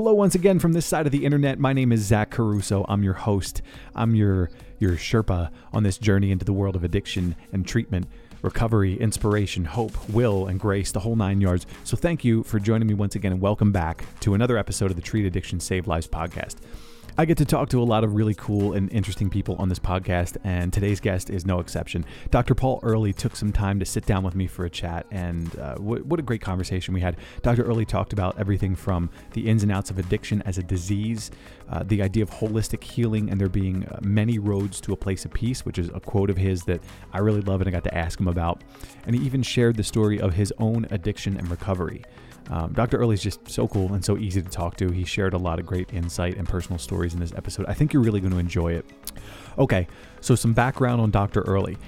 Hello once again from this side of the internet. My name is Zach Caruso. I'm your host. I'm your your Sherpa on this journey into the world of addiction and treatment, recovery, inspiration, hope, will, and grace, the whole nine yards. So thank you for joining me once again and welcome back to another episode of the Treat Addiction Save Lives podcast. I get to talk to a lot of really cool and interesting people on this podcast, and today's guest is no exception. Dr. Paul Earley took some time to sit down with me for a chat, and uh, what, what a great conversation we had. Dr. Earley talked about everything from the ins and outs of addiction as a disease, uh, the idea of holistic healing, and there being uh, many roads to a place of peace, which is a quote of his that I really love and I got to ask him about. And he even shared the story of his own addiction and recovery. Um, Dr. Earley is just so cool and so easy to talk to. He shared a lot of great insight and personal stories in this episode. I think you're really going to enjoy it. Okay, so some background on Dr. Earley.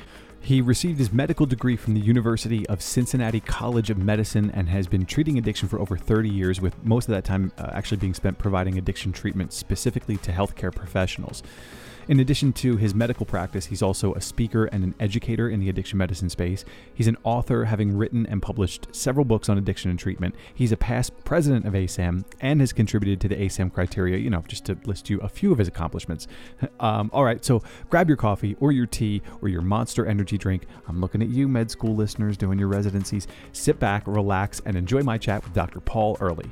He received his medical degree from the University of Cincinnati College of Medicine and has been treating addiction for over 30 years, with most of that time uh, actually being spent providing addiction treatment specifically to healthcare professionals. In addition to his medical practice, he's also a speaker and an educator in the addiction medicine space. He's an author, having written and published several books on addiction and treatment. He's a past president of ASAM and has contributed to the ASAM criteria, you know, just to list you a few of his accomplishments. Um, all right, so grab your coffee or your tea or your monster energy drink. I'm looking at you, med school listeners doing your residencies. Sit back, relax, and enjoy my chat with Dr. Paul Earley.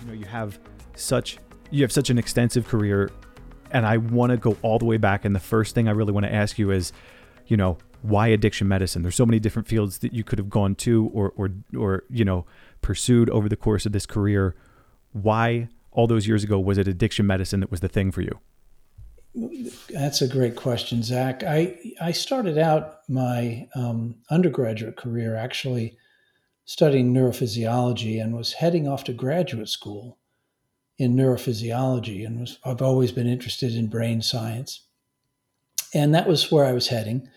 You know, you have such you have such an extensive career and I want to go all the way back. And the first thing I really want to ask you is, you know, why addiction medicine? There's so many different fields that you could have gone to or or or you know pursued over the course of this career. Why all those years ago was it addiction medicine that was the thing for you? That's a great question, Zach. I I started out my um, undergraduate career actually studying neurophysiology and was heading off to graduate school in neurophysiology and was, I've always been interested in brain science. And that was where I was heading.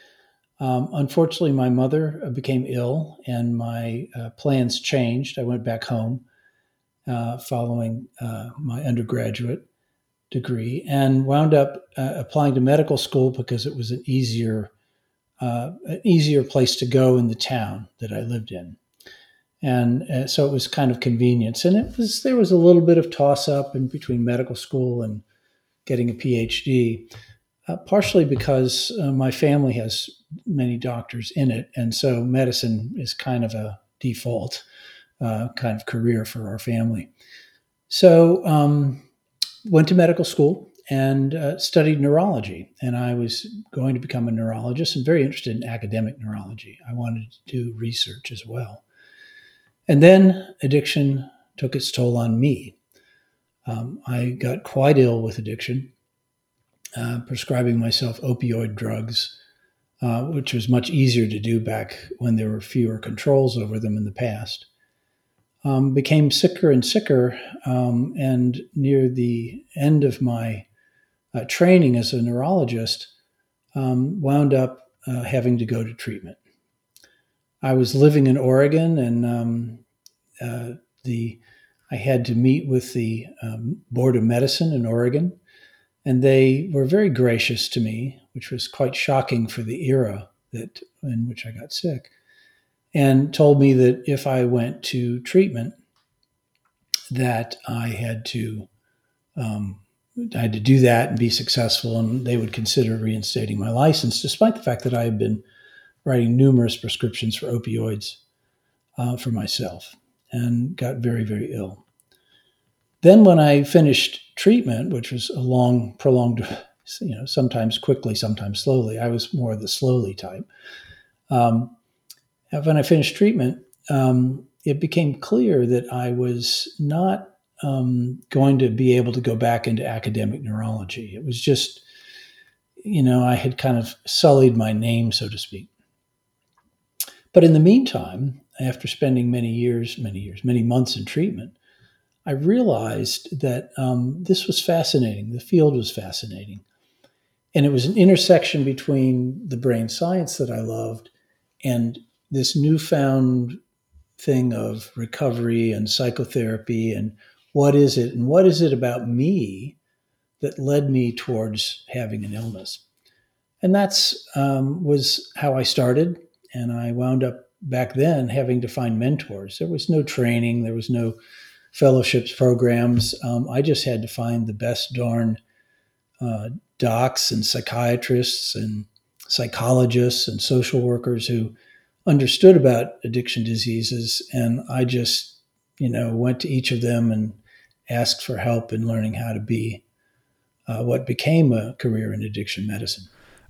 Um, unfortunately, my mother uh, became ill and my uh, plans changed. I went back home uh, following uh, my undergraduate degree and wound up uh, applying to medical school because it was an easier, uh, an easier place to go in the town that I lived in and uh, so it was kind of convenience. And it was there was a little bit of toss up in between medical school and getting a PhD, uh, partially because uh, my family has many doctors in it, and so medicine is kind of a default uh, kind of career for our family. So um, went to medical school and uh, studied neurology. And I was going to become a neurologist and very interested in academic neurology. I wanted to do research as well. And then addiction took its toll on me. Um, I got quite ill with addiction, uh, prescribing myself opioid drugs, uh, which was much easier to do back when there were fewer controls over them in the past. Um, became sicker and sicker, um, and near the end of my uh, training as a neurologist, um, wound up uh, having to go to treatment. I was living in Oregon, and um, uh, the I had to meet with the um, Board of Medicine in Oregon, and they were very gracious to me, which was quite shocking for the era that in which I got sick, and told me that if I went to treatment, that I had to um, I had to do that and be successful, and they would consider reinstating my license, despite the fact that I had been writing numerous prescriptions for opioids uh, for myself and got very, very ill. Then, when I finished treatment, which was a long, prolonged, you know, sometimes quickly, sometimes slowly, I was more the slowly type. Um, when I finished treatment, um, it became clear that I was not um, going to be able to go back into academic neurology. It was just, you know, I had kind of sullied my name, so to speak. But in the meantime, after spending many years, many years, many months in treatment, I realized that um, this was fascinating. The field was fascinating. And it was an intersection between the brain science that I loved and this newfound thing of recovery and psychotherapy and what is it and what is it about me that led me towards having an illness and that's um, was how i started and I wound up back then having to find mentors. There was no training, there was no fellowships programs. Um, I just had to find the best darn uh, docs and psychiatrists and psychologists and social workers who understood about addiction diseases. And I just, you know, went to each of them and asked for help in learning how to be uh, what became a career in addiction medicine.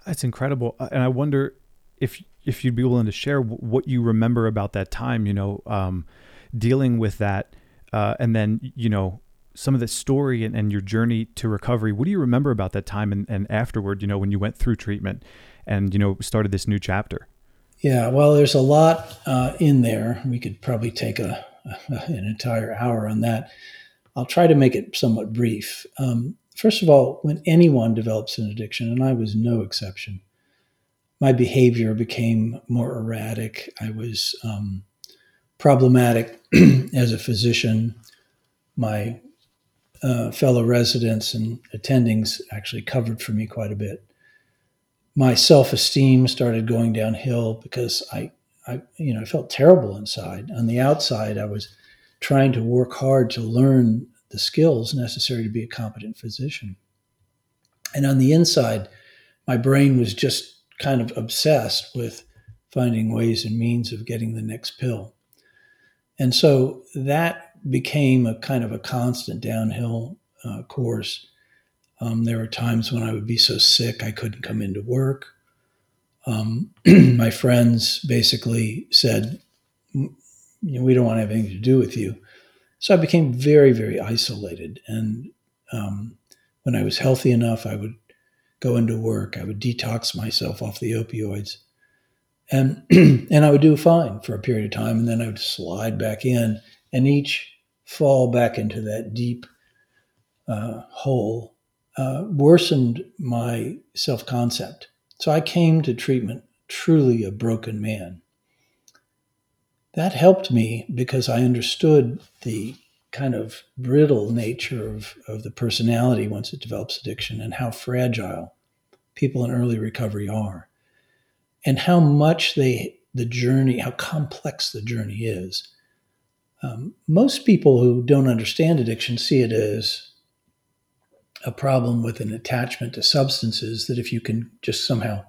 That's incredible. Uh, and I wonder if if you'd be willing to share what you remember about that time, you know, um, dealing with that, uh, and then you know some of the story and, and, your journey to recovery. What do you remember about that time and, and afterward? You know, when you went through treatment and you know started this new chapter. Yeah, well, there's a lot uh, in there. We could probably take a, an entire hour on that. I'll try to make it somewhat brief. Um, first of all, when anyone develops an addiction, and I was no exception, my behavior became more erratic. I was um, problematic as a physician. My uh, fellow residents and attendings actually covered for me quite a bit. My self esteem started going downhill because I, I, you know, I felt terrible inside. On the outside, I was trying to work hard to learn the skills necessary to be a competent physician. And on the inside, my brain was just kind of obsessed with finding ways and means of getting the next pill. And so that became a kind of a constant downhill uh, course. Um, there were times when I would be so sick I couldn't come into work. Um, my friends basically said, We don't want to have anything to do with you. So I became very, very isolated. And um, when I was healthy enough, I would go into work. I would detox myself off the opioids. And, and I would do fine for a period of time. And then I would slide back in and each fall back into that deep uh, hole uh, worsened my self concept. So I came to treatment truly a broken man. That helped me because I understood the kind of brittle nature of, of the personality once it develops addiction and how fragile people in early recovery are. And how much they the journey how complex the journey is. Um, most people who don't understand addiction see it as a problem with an attachment to substances that if you can just somehow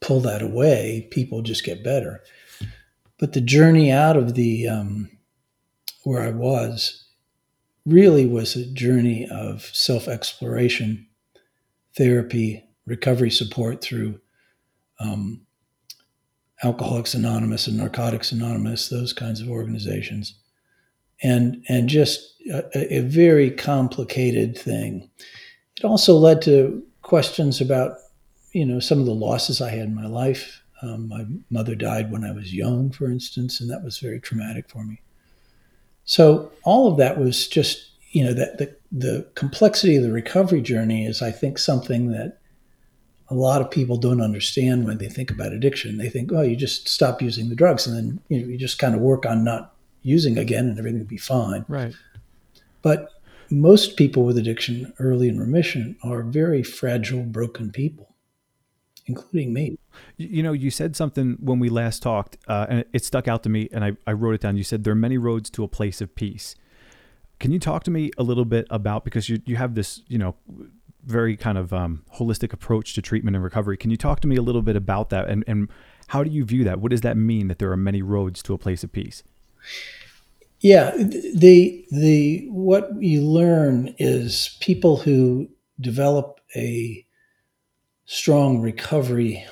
pull that away people just get better. But the journey out of the um, where I was really was a journey of self exploration, therapy, recovery support through um, Alcoholics Anonymous and Narcotics Anonymous, those kinds of organizations, and and just a, a very complicated thing. It also led to questions about you know some of the losses I had in my life. Um, my mother died when I was young, for instance, and that was very traumatic for me. So all of that was just, you know, that the, the complexity of the recovery journey is, I think, something that a lot of people don't understand when they think about addiction. They think, oh, you just stop using the drugs and then you know you just kind of work on not using again and everything will be fine. Right. But most people with addiction early in remission are very fragile, broken people, including me. You know, you said something when we last talked, uh, and it stuck out to me, and I, I wrote it down. You said there are many roads to a place of peace. Can you talk to me a little bit about because you you have this you know very kind of um, holistic approach to treatment and recovery. Can you talk to me a little bit about that and and how do you view that? What does that mean that there are many roads to a place of peace? Yeah, the the what you learn is people who develop a strong recovery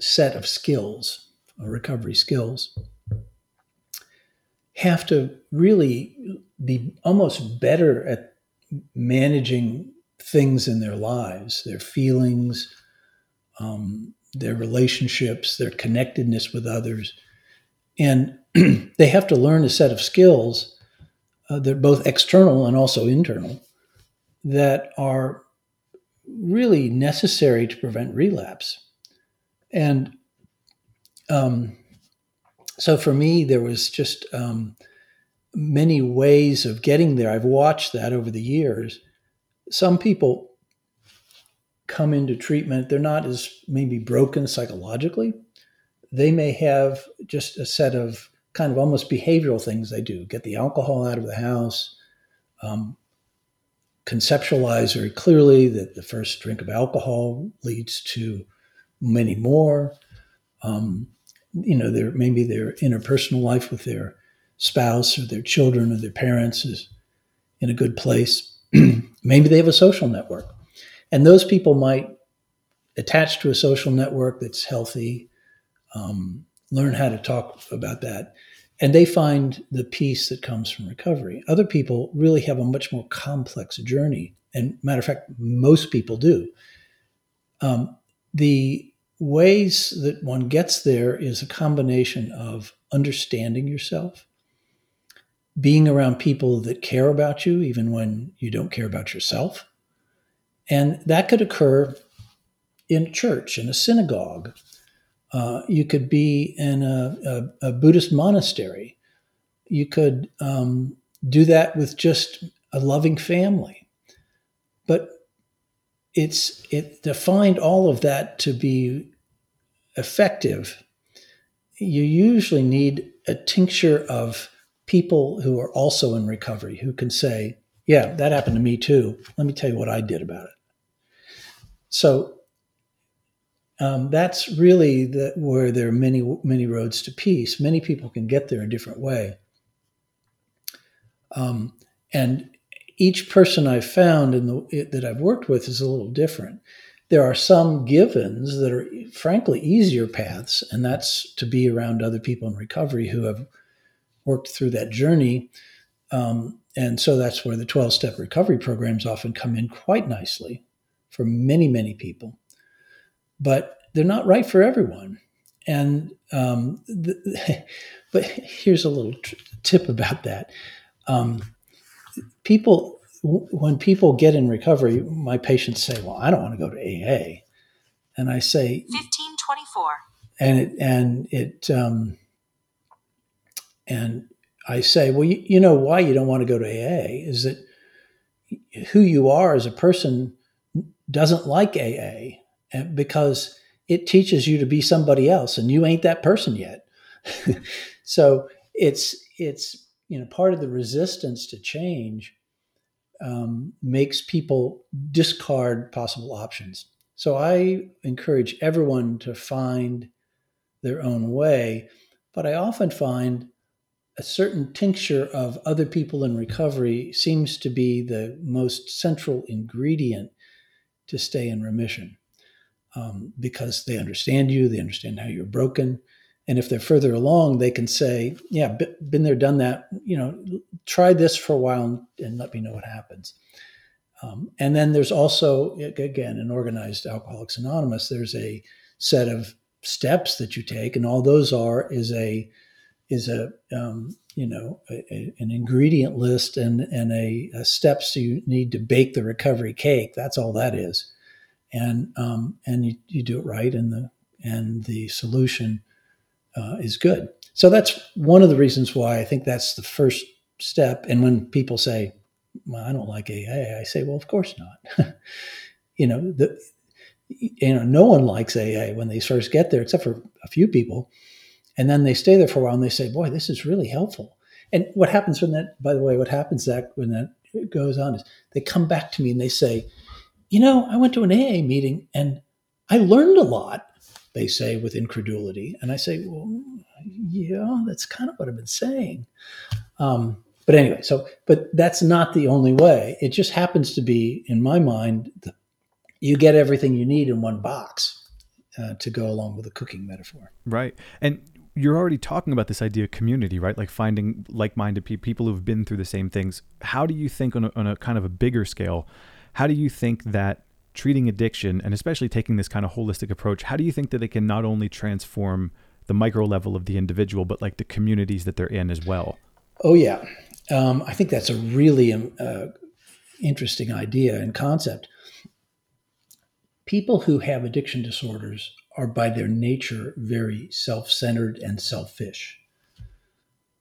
set of skills, or recovery skills, have to really be almost better at managing things in their lives, their feelings, um, their relationships, their connectedness with others. And they have to learn a set of skills uh, that are both external and also internal that are really necessary to prevent relapse. And um, so for me, there was just um, many ways of getting there. I've watched that over the years. Some people come into treatment, they're not as maybe broken psychologically. They may have just a set of kind of almost behavioral things they do get the alcohol out of the house, um, conceptualize very clearly that the first drink of alcohol leads to many more. Um, you know, their maybe their interpersonal life with their spouse or their children or their parents is in a good place. maybe they have a social network, and those people might attach to a social network that's healthy. Um, learn how to talk about that and they find the peace that comes from recovery. Other people really have a much more complex journey, and matter of fact, most people do. Um, the ways that one gets there is a combination of understanding yourself, being around people that care about you, even when you don't care about yourself. And that could occur in church, in a synagogue, uh, you could be in a, a, a Buddhist monastery. You could um, do that with just a loving family. But it's it to find all of that to be effective. You usually need a tincture of people who are also in recovery who can say, "Yeah, that happened to me too. Let me tell you what I did about it." So um, that's really where there are many many roads to peace. Many people can get there a different way, um, and each person I've found in the that I've worked with is a little different. There are some givens that are frankly easier paths, and that's to be around other people in recovery who have worked through that journey. Um, and so that's where the 12 step recovery programs often come in quite nicely for many, many people but they're not right for everyone. And um, the, but here's a little t- tip about that. Um, people, w- when people get in recovery, my patients say, "Well, I don't want to go to AA," and I say, "fifteen twenty-four. And it and it um, and I say, "Well, you, you know why you don't want to go to AA is that who you are as a person doesn't like AA." Because it teaches you to be somebody else and you ain't that person yet. so it's it's you know part of the resistance to change um, makes people discard possible options. So I encourage everyone to find their own way, but I often find a certain tincture of other people in recovery seems to be the most central ingredient to stay in remission um, because they understand you, they understand how you're broken. And if they're further along, they can say, Yeah, been there, done that. You know, try this for a while and let me know what happens. Um, and then there's also, again, in organized Alcoholics Anonymous, there's a set of steps that you take, and all those are is a is a um, you know a, a, an ingredient list and and a, a steps you need to bake the recovery cake. That's all that is and um, and you, you do it right, and the and the solution uh, is good. So that's one of the reasons why I think that's the first step. And when people say, well, "I don't like AA," I say, "Well, of course not." you know, the you know, no one likes AA when they first get there, except for a few people, and then they stay there for a while and they say, "Boy, this is really helpful." And what happens when that, by the way, what happens that when that goes on is they come back to me and they say, you know, I went to an AA meeting and I learned a lot, they say with incredulity. And I say, well, yeah, that's kind of what I've been saying. Um, but anyway, so, but that's not the only way. It just happens to be, in my mind, the, you get everything you need in one box uh, to go along with the cooking metaphor. Right. And you're already talking about this idea of community, right? Like finding like-minded pe- people who've been through the same things. How do you think on a, on a kind of a bigger scale how do you think that treating addiction and especially taking this kind of holistic approach, how do you think that it can not only transform the micro level of the individual, but like the communities that they're in as well? Oh, yeah. Um, I think that's a really um, uh, interesting idea and concept. People who have addiction disorders are by their nature very self centered and selfish.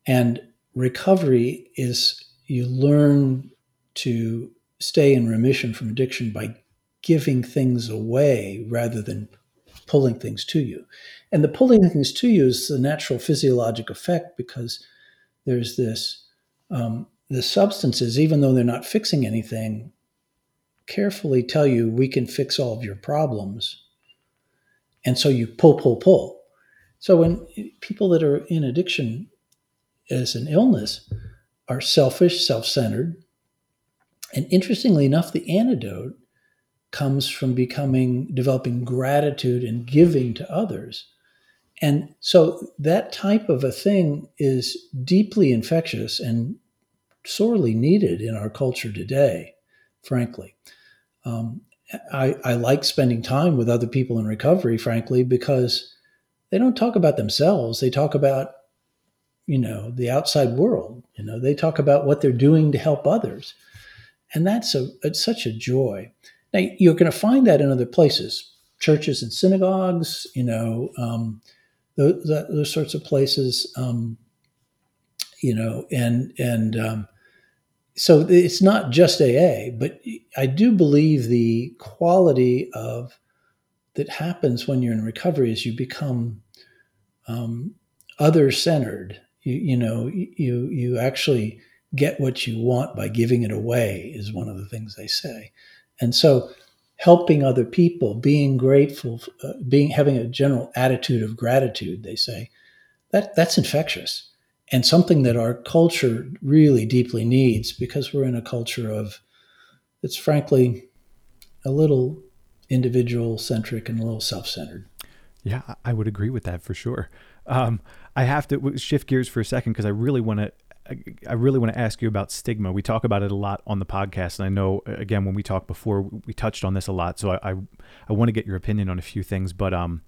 And recovery is you learn to stay in remission from addiction by giving things away rather than pulling things to you. And the pulling things to you is the natural physiologic effect because there's this um, the substances, even though they're not fixing anything, carefully tell you we can fix all of your problems. And so you pull, pull, pull. So when people that are in addiction as an illness are selfish, self-centered, and interestingly enough, the antidote comes from becoming developing gratitude and giving to others. And so that type of a thing is deeply infectious and sorely needed in our culture today, frankly. Um, I, I like spending time with other people in recovery, frankly, because they don't talk about themselves. They talk about, you know, the outside world. You know, they talk about what they're doing to help others, and that's a such a joy. Now you're going to find that in other places, churches and synagogues. You know, um, those, those, sorts of places. Um, you know, and and um, so it's not just AA, but I do believe the quality of that happens when you're in recovery is you become um, other centered. You, you know, you you actually get what you want by giving it away is one of the things they say, and so helping other people, being grateful, uh, being having a general attitude of gratitude, they say that that's infectious and something that our culture really deeply needs because we're in a culture of it's frankly a little individual centric and a little self centered. Yeah, I would agree with that for sure. Um, I have to shift gears for a second because I really want to. I really want to ask you about stigma. We talk about it a lot on the podcast, and I know again when we talked before, we touched on this a lot. So I, I, I want to get your opinion on a few things. But um,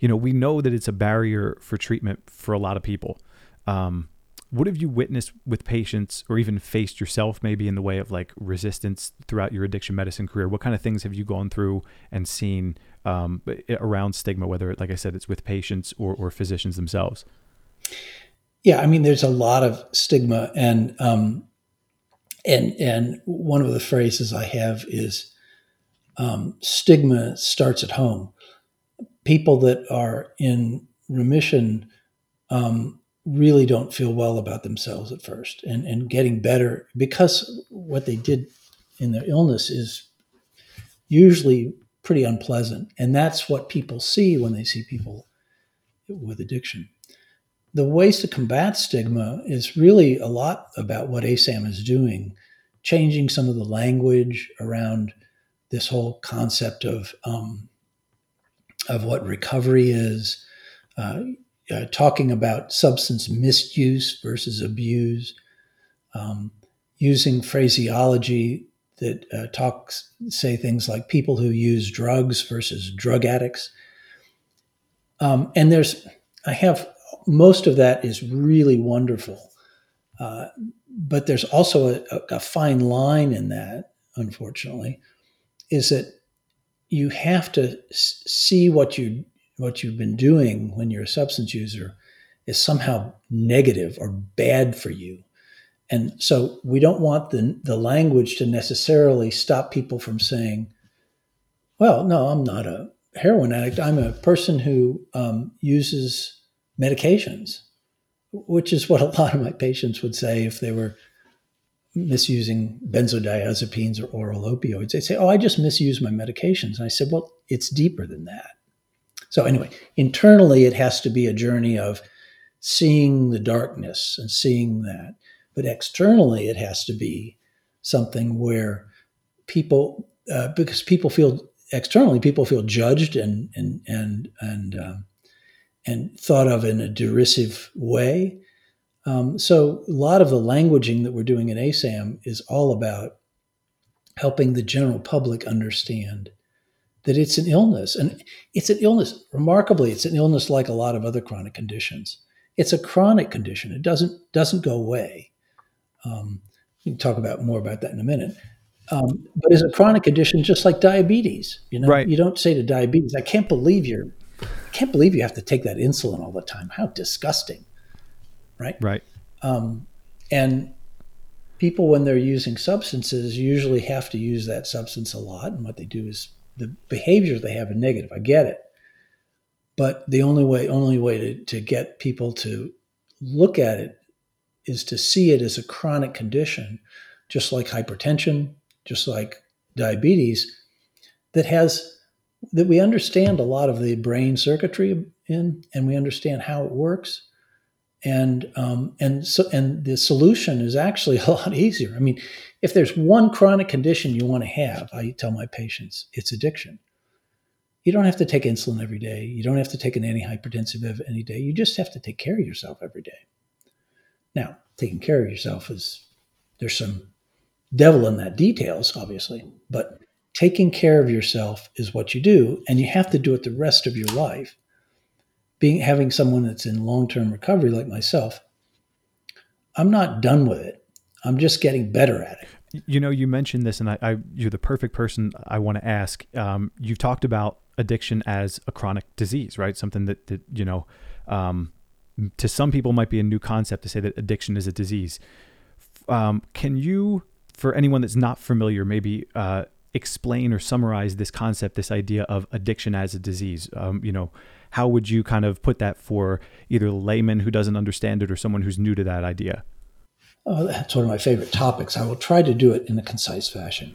you know, we know that it's a barrier for treatment for a lot of people. Um, what have you witnessed with patients or even faced yourself maybe in the way of like resistance throughout your addiction medicine career what kind of things have you gone through and seen um, around stigma whether like i said it's with patients or, or physicians themselves yeah i mean there's a lot of stigma and um, and and one of the phrases i have is um, stigma starts at home people that are in remission um, really don't feel well about themselves at first and, and getting better because what they did in their illness is usually pretty unpleasant. And that's what people see when they see people with addiction. The ways to combat stigma is really a lot about what ASAM is doing, changing some of the language around this whole concept of um, of what recovery is, uh, uh, talking about substance misuse versus abuse, um, using phraseology that uh, talks, say things like people who use drugs versus drug addicts. Um, and there's, I have most of that is really wonderful. Uh, but there's also a, a, fine line in that, unfortunately, is that you have to see what you what you've been doing when you're a substance user is somehow negative or bad for you. And so we don't want the, the language to necessarily stop people from saying, well, no, I'm not a heroin addict. I'm a person who um, uses medications, which is what a lot of my patients would say if they were misusing benzodiazepines or oral opioids. They'd say, oh, I just misuse my medications. And I said, well, it's deeper than that. So, anyway, internally, it has to be a journey of seeing the darkness and seeing that. But externally, it has to be something where people, uh, because people feel externally, people feel judged and and and and um, and thought of in a derisive way. Um, so a lot of the languaging that we're doing in ASAM is all about helping the general public understand that it's an illness. And it's an illness, remarkably, it's an illness like a lot of other chronic conditions. It's a chronic condition. It doesn't doesn't go away. Um, we can talk about more about that in a minute. Um, but it's a chronic condition, just like diabetes. You know, right. you don't say to diabetes, "I can't believe you're, I can't believe you have to take that insulin all the time. How disgusting!" Right. Right. Um, and people, when they're using substances, usually have to use that substance a lot. And what they do is the behaviors they have are negative. I get it. But the only way, only way to, to get people to look at it is to see it as a chronic condition, just like hypertension, just like diabetes, that has that we understand a lot of the brain circuitry in, and we understand how it works, and um, and so and the solution is actually a lot easier. I mean, if there's one chronic condition you want to have, I tell my patients it's addiction. You don't have to take insulin every day. You don't have to take an antihypertensive any day. You just have to take care of yourself every day. Now, taking care of yourself is there's some devil in that details, obviously, but taking care of yourself is what you do, and you have to do it the rest of your life. Being having someone that's in long-term recovery like myself, I'm not done with it. I'm just getting better at it. You know, you mentioned this, and I, I you're the perfect person I want to ask. Um, you've talked about addiction as a chronic disease, right? Something that, that you know, um, to some people might be a new concept to say that addiction is a disease. Um, can you, for anyone that's not familiar, maybe uh, explain or summarize this concept, this idea of addiction as a disease? Um, you know, how would you kind of put that for either a layman who doesn't understand it or someone who's new to that idea? Oh, that's one of my favorite topics. I will try to do it in a concise fashion.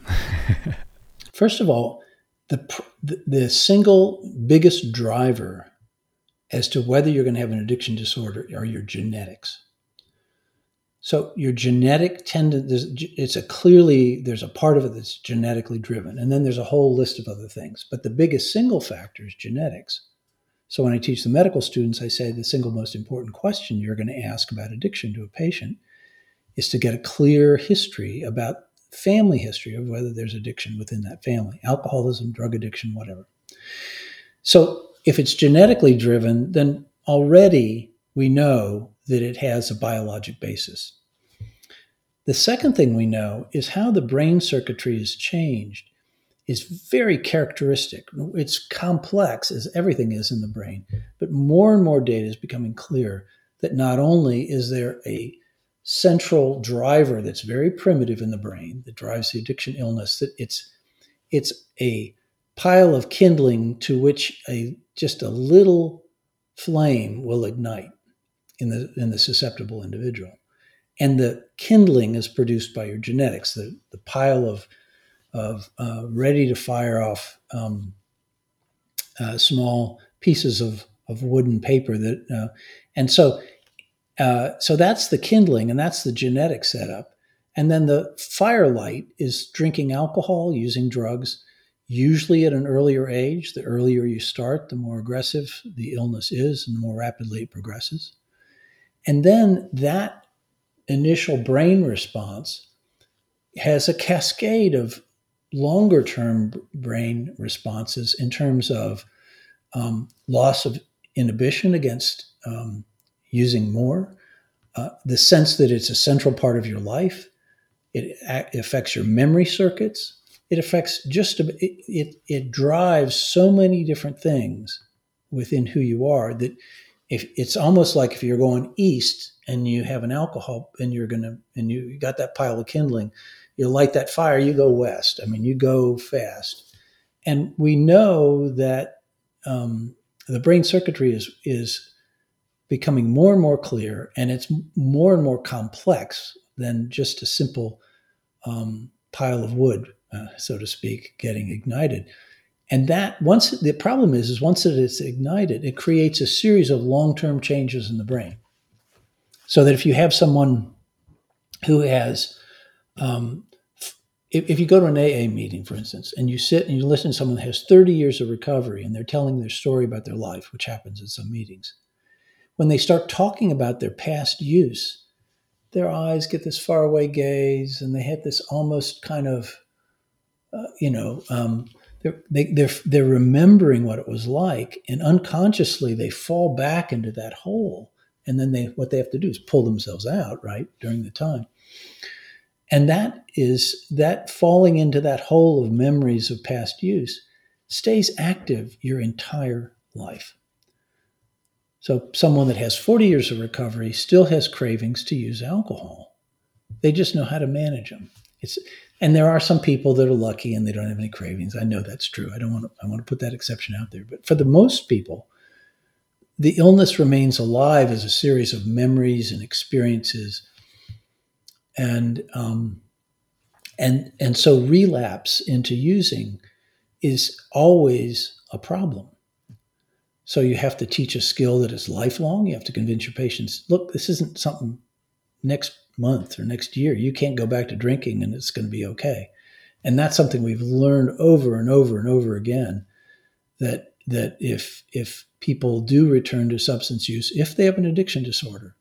First of all, the, the single biggest driver as to whether you're going to have an addiction disorder are your genetics. So your genetic tendency, it's a clearly, there's a part of it that's genetically driven. And then there's a whole list of other things. But the biggest single factor is genetics. So when I teach the medical students, I say the single most important question you're going to ask about addiction to a patient is to get a clear history about family history of whether there's addiction within that family alcoholism, drug addiction, whatever. So if it's genetically driven, then already we know that it has a biologic basis. The second thing we know is how the brain circuitry is changed is very characteristic. It's complex as everything is in the brain, but more and more data is becoming clear that not only is there a central driver that's very primitive in the brain that drives the addiction illness that it's it's a pile of kindling to which a just a little flame will ignite in the in the susceptible individual and the kindling is produced by your genetics the, the pile of of uh, ready to fire off um, uh, small pieces of of wooden paper that uh, and so uh, so that's the kindling and that's the genetic setup. And then the firelight is drinking alcohol, using drugs, usually at an earlier age. The earlier you start, the more aggressive the illness is and the more rapidly it progresses. And then that initial brain response has a cascade of longer term brain responses in terms of um, loss of inhibition against um, using more, uh, the sense that it's a central part of your life. It, affects your memory circuits. It affects just a, it, it, it drives so many different things within who you are that if it's almost like if you're going east and you have an alcohol and you're gonna and you got that pile of kindling, you light that fire, you go west. I mean, you go fast, and we know that um, the brain circuitry is is becoming more and more clear, and it's more and more complex than just a simple um, pile of wood, uh, so to speak, getting ignited. And that once the problem is, is once it is ignited, it creates a series of long-term changes in the brain. So that if you have someone who has, um, if, if you go to an AA meeting, for instance, and you sit and you listen to someone that has 30 years of recovery and they're telling their story about their life, which happens in some meetings, when they start talking about their past use, their eyes get this faraway gaze and they have this almost kind of, uh, you know, um, they're, they, they're, they're remembering what it was like and unconsciously they fall back into that hole. And then they, what they have to do is pull themselves out, right, during the time. And that is that falling into that hole of memories of past use stays active your entire life. So, someone that has 40 years of recovery still has cravings to use alcohol. They just know how to manage them. It's, and there are some people that are lucky and they don't have any cravings. I know that's true. I don't want to, I want to put that exception out there. But for the most people, the illness remains alive as a series of memories and experiences, and um, and and so relapse into using is always a problem. So you have to teach a skill that is lifelong. You have to convince your patients, look, this isn't something next month or next year. You can't go back to drinking and it's going to be okay. And that's something we've learned over and over and over again that that if if people do return to substance use, if they have an addiction disorder,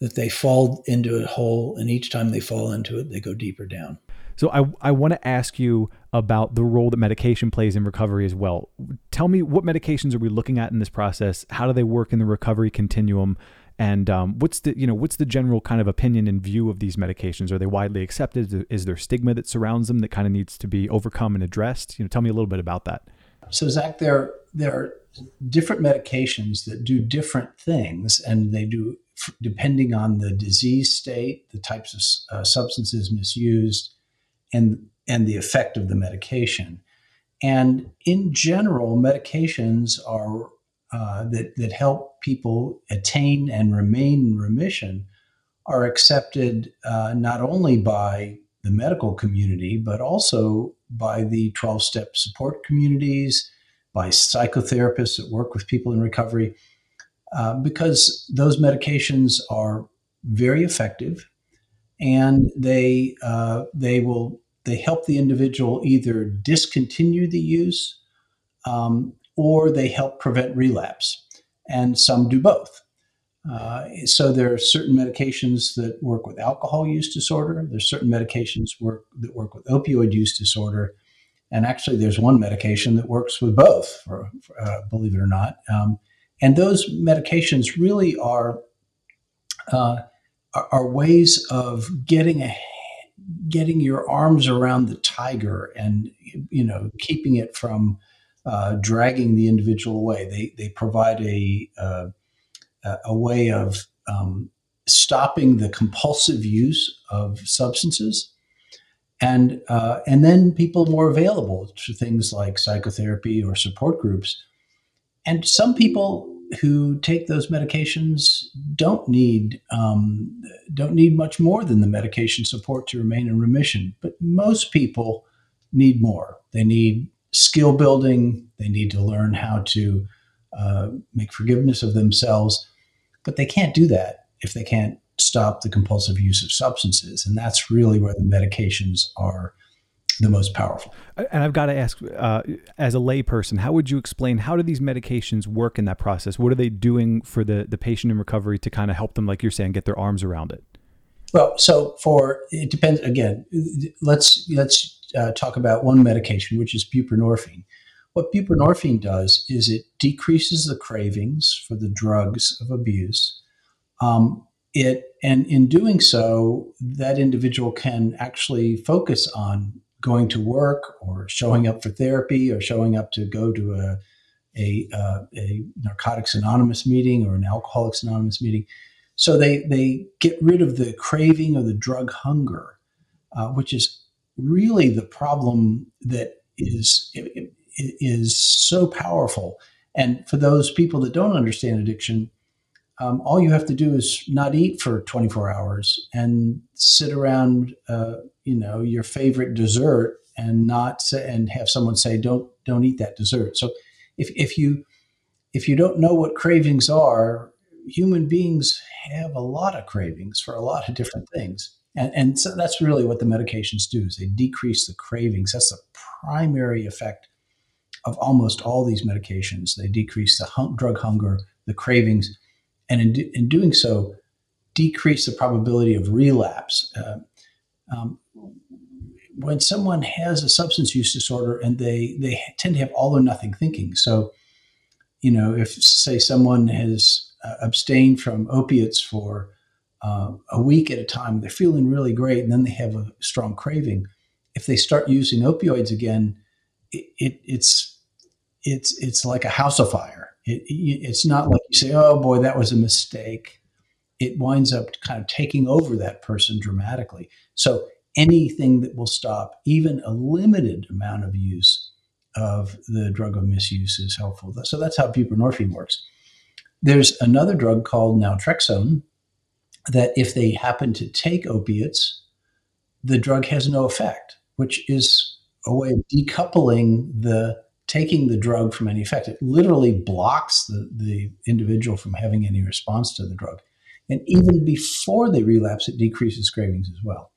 that they fall into a hole and each time they fall into it, they go deeper down. So I, I want to ask you about the role that medication plays in recovery as well. Tell me what medications are we looking at in this process? How do they work in the recovery continuum? And um, what's the you know what's the general kind of opinion and view of these medications? Are they widely accepted? Is there stigma that surrounds them that kind of needs to be overcome and addressed? You know, tell me a little bit about that. So Zach, there there are different medications that do different things, and they do depending on the disease state, the types of uh, substances misused, and and the effect of the medication. And in general, medications are uh, that that help people attain and remain in remission are accepted uh, not only by the medical community but also by the 12 step support communities, by psychotherapists that work with people in recovery, uh, because those medications are very effective and they uh, they will they help the individual either discontinue the use um, or they help prevent relapse. And some do both. Uh, so there are certain medications that work with alcohol use disorder. There's certain medications work that work with opioid use disorder, and actually, there's one medication that works with both. For, for, uh, believe it or not, um, and those medications really are, uh, are, are ways of getting a getting your arms around the tiger and you know keeping it from uh, dragging the individual away. They they provide a uh, a way of um, stopping the compulsive use of substances, and uh, and then people more available to things like psychotherapy or support groups. And some people who take those medications don't need um, don't need much more than the medication support to remain in remission. But most people need more. They need skill building. They need to learn how to uh, make forgiveness of themselves. But they can't do that if they can't stop the compulsive use of substances. And that's really where the medications are the most powerful. And I've got to ask, uh, as a layperson, how would you explain how do these medications work in that process? What are they doing for the the patient in recovery to kind of help them, like you're saying, get their arms around it? Well, so for it depends. Again, let's let's uh, talk about one medication, which is buprenorphine. What buprenorphine does is it decreases the cravings for the drugs of abuse. Um, it and in doing so, that individual can actually focus on going to work or showing up for therapy or showing up to go to a a, uh, a narcotics anonymous meeting or an alcoholics anonymous meeting so they they get rid of the craving or the drug hunger uh, which is really the problem that is is so powerful and for those people that don't understand addiction um, all you have to do is not eat for 24 hours and sit around, uh, you know, your favorite dessert and not say, and have someone say, don't don't eat that dessert. So if if you if you don't know what cravings are, human beings have a lot of cravings for a lot of different things. And, and so that's really what the medications do is they decrease the cravings. That's the primary effect of almost all these medications. They decrease the drug hunger, the cravings, and in, in doing so, decrease the probability of relapse. Uh, um, when someone has a substance use disorder and they they tend to have all or nothing thinking, so you know, if say someone has uh, abstained from opiates for uh, a week at a time, they're feeling really great, and then they have a strong craving. If they start using opioids again, it, it, it's it's it's like a house of fire it, it's not like you say, oh boy, that was a mistake. It winds up kind of taking over that person dramatically. So anything that will stop even a limited amount of use of the drug of misuse is helpful. So that's how buprenorphine works. There's another drug called naltrexone that if they happen to take opiates, the drug has no effect, which is a way of decoupling the taking the drug from any effect. It literally blocks the, the individual from having any response to the drug. And even before they relapse, it decreases cravings as well.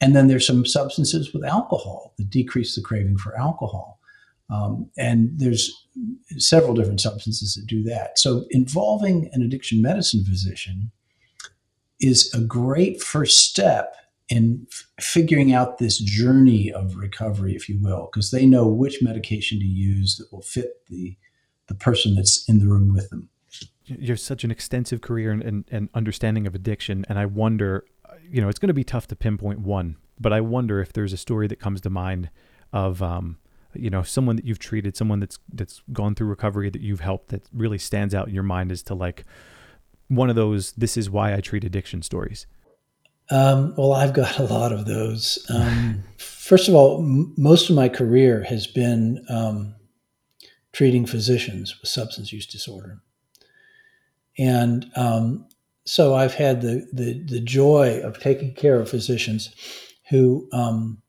And then there's some substances with alcohol that decrease the craving for alcohol. Um, and there's several different substances that do that. So involving an addiction medicine physician is a great first step in f- figuring out this journey of recovery, if you will, because they know which medication to use that will fit the the person that's in the room with them. You have such an extensive career and, and, and understanding of addiction, and I wonder, you know, it's going to be tough to pinpoint one, but I wonder if there's a story that comes to mind of, um, you know, someone that you've treated, someone that's that's gone through recovery that you've helped that really stands out in your mind as to like one of those. This is why I treat addiction stories. Um, well, I've got a lot of those. Um, first of all, m- most of my career has been um, treating physicians with substance use disorder, and um, so I've had the, the, the joy of taking care of physicians who um,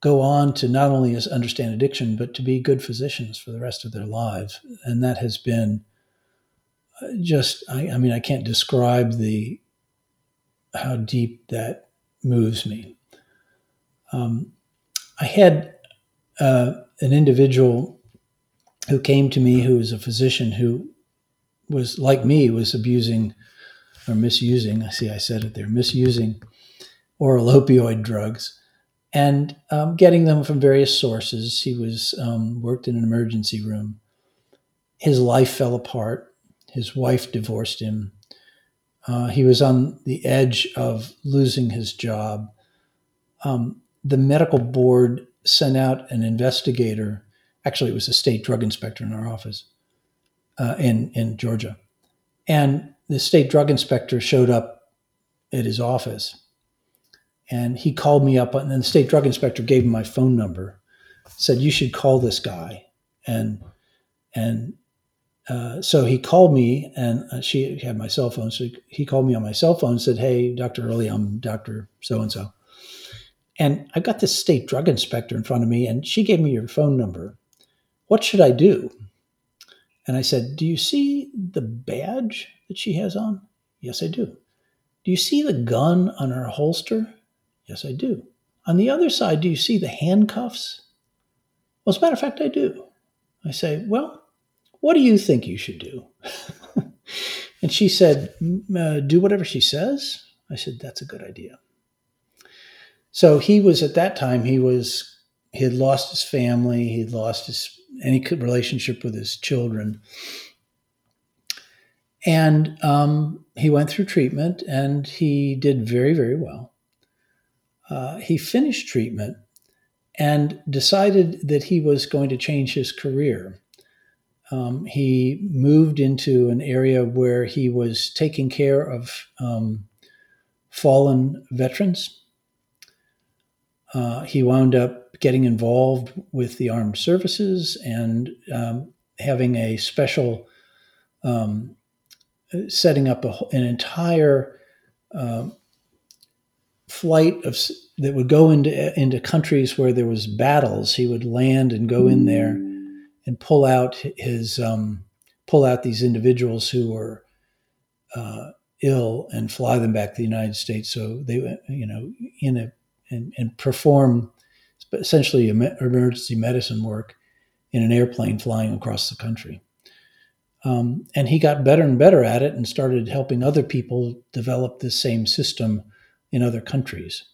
go on to not only understand addiction but to be good physicians for the rest of their lives, and that has been just I, I mean I can't describe the how deep that moves me. Um, I had uh, an individual who came to me who was a physician who was like me was abusing or misusing i see i said it there misusing oral opioid drugs and um, getting them from various sources. He was um, worked in an emergency room. His life fell apart his wife divorced him uh, he was on the edge of losing his job. Um, the medical board sent out an investigator. Actually, it was a state drug inspector in our office uh, in in Georgia, and the state drug inspector showed up at his office, and he called me up, and then the state drug inspector gave him my phone number, said you should call this guy, and and uh, so he called me, and uh, she had my cell phone. So he called me on my cell phone and said, "Hey, Dr. Earley, I'm Dr. So and so." And I got this state drug inspector in front of me, and she gave me your phone number. What should I do? And I said, "Do you see the badge that she has on?" Yes, I do. Do you see the gun on her holster? Yes, I do. On the other side, do you see the handcuffs? Well, as a matter of fact, I do. I say, well, what do you think you should do? and she said, uh, Do whatever she says. I said, That's a good idea. So he was at that time, he was, he had lost his family, he'd lost his any relationship with his children. And um, he went through treatment and he did very, very well. Uh, he finished treatment and decided that he was going to change his career um, he moved into an area where he was taking care of um, fallen veterans. Uh, he wound up getting involved with the armed services and um, having a special um, setting up a, an entire uh, flight of that would go into into countries where there was battles. He would land and go in there and pull out his um, pull out these individuals who were uh, ill and fly them back to the United States. So they, you know, in a and, and perform essentially emergency medicine work in an airplane flying across the country. Um, and he got better and better at it and started helping other people develop this same system in other countries.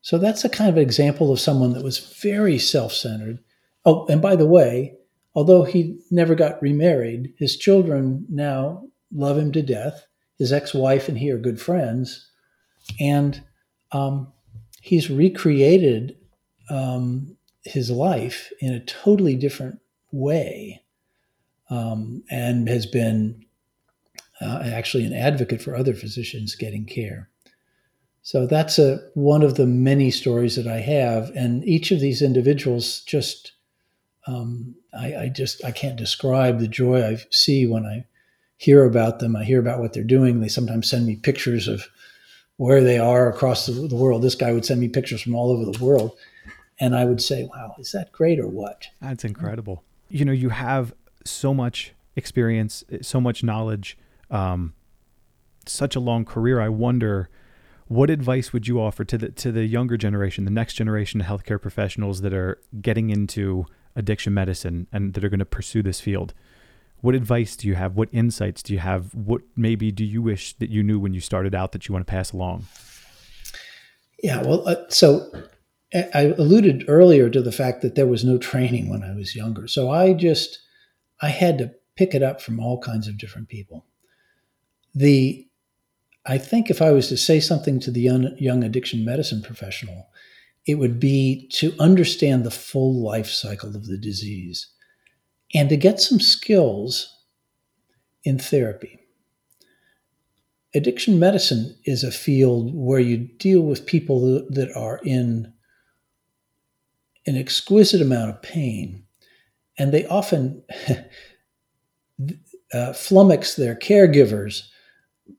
So that's a kind of example of someone that was very self centered. Oh, and by the way, Although he never got remarried, his children now love him to death. His ex wife and he are good friends. And um, he's recreated um, his life in a totally different way um, and has been uh, actually an advocate for other physicians getting care. So that's a one of the many stories that I have, and each of these individuals just um, I, I, just I can't describe the joy I see when I hear about them. I hear about what they're doing. They sometimes send me pictures of where they are across the, the world. This guy would send me pictures from all over the world. And I would say, wow, is that great or what? That's incredible. You know, you have so much experience, so much knowledge, um, such a long career. I wonder what advice would you offer to the to the younger generation, the next generation of healthcare professionals that are getting into addiction medicine and that are going to pursue this field? What advice do you have? What insights do you have? What maybe do you wish that you knew when you started out that you want to pass along? Yeah, well, uh, so I alluded earlier to the fact that there was no training when I was younger. So I just I had to pick it up from all kinds of different people. The I think if I was to say something to the young, young addiction medicine professional, it would be to understand the full life cycle of the disease and to get some skills in therapy. Addiction medicine is a field where you deal with people that are in an exquisite amount of pain, and they often uh, flummox their caregivers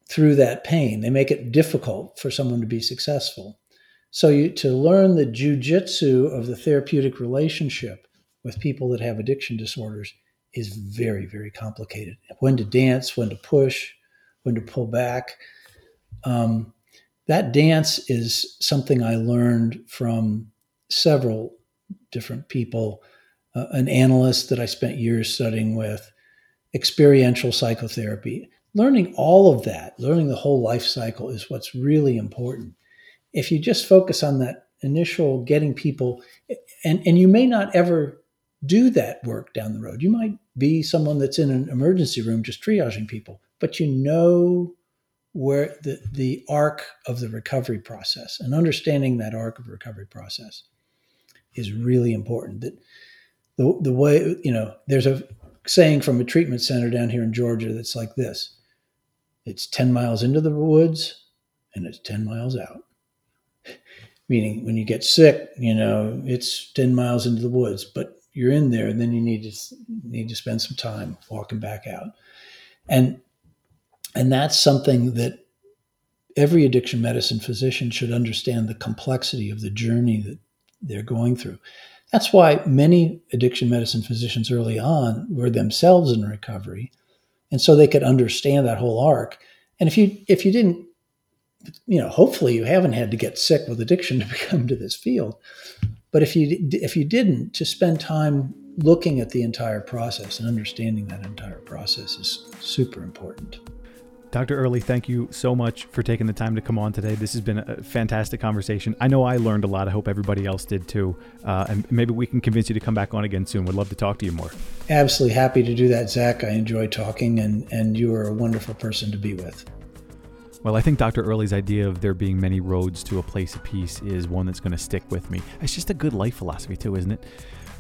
through that pain. They make it difficult for someone to be successful. So, you, to learn the jujitsu of the therapeutic relationship with people that have addiction disorders is very, very complicated. When to dance, when to push, when to pull back. Um, that dance is something I learned from several different people. Uh, an analyst that I spent years studying with, experiential psychotherapy. Learning all of that, learning the whole life cycle is what's really important. If you just focus on that initial getting people, and, and you may not ever do that work down the road. You might be someone that's in an emergency room just triaging people, but you know where the, the arc of the recovery process and understanding that arc of recovery process is really important. That the, the way, you know, there's a saying from a treatment center down here in Georgia that's like this it's 10 miles into the woods and it's 10 miles out. Meaning, when you get sick, you know, it's 10 miles into the woods, but you're in there, and then you need to need to spend some time walking back out. And and that's something that every addiction medicine physician should understand the complexity of the journey that they're going through. That's why many addiction medicine physicians early on were themselves in recovery, and so they could understand that whole arc. And if you if you didn't, you know, hopefully you haven't had to get sick with addiction to come to this field. But if you if you didn't, to spend time looking at the entire process and understanding that entire process is super important. Dr. Earley, thank you so much for taking the time to come on today. This has been a fantastic conversation. I know I learned a lot. I hope everybody else did too. Uh, and maybe we can convince you to come back on again soon. Would love to talk to you more. Absolutely happy to do that, Zach. I enjoy talking, and, and you are a wonderful person to be with. Well, I think Dr. Earley's idea of there being many roads to a place of peace is one that's going to stick with me. It's just a good life philosophy, too, isn't it?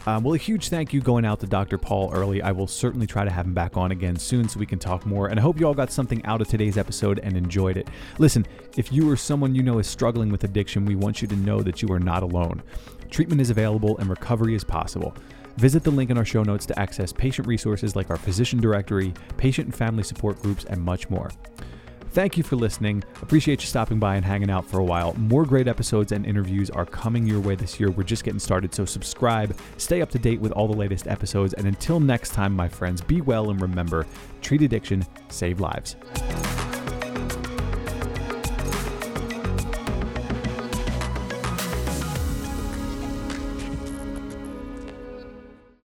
Um, well, a huge thank you going out to Dr. Paul Earley. I will certainly try to have him back on again soon so we can talk more. And I hope you all got something out of today's episode and enjoyed it. Listen, if you or someone you know is struggling with addiction, we want you to know that you are not alone. Treatment is available and recovery is possible. Visit the link in our show notes to access patient resources like our physician directory, patient and family support groups, and much more. Thank you for listening. Appreciate you stopping by and hanging out for a while. More great episodes and interviews are coming your way this year. We're just getting started, so subscribe, stay up to date with all the latest episodes, and until next time, my friends, be well and remember treat addiction, save lives.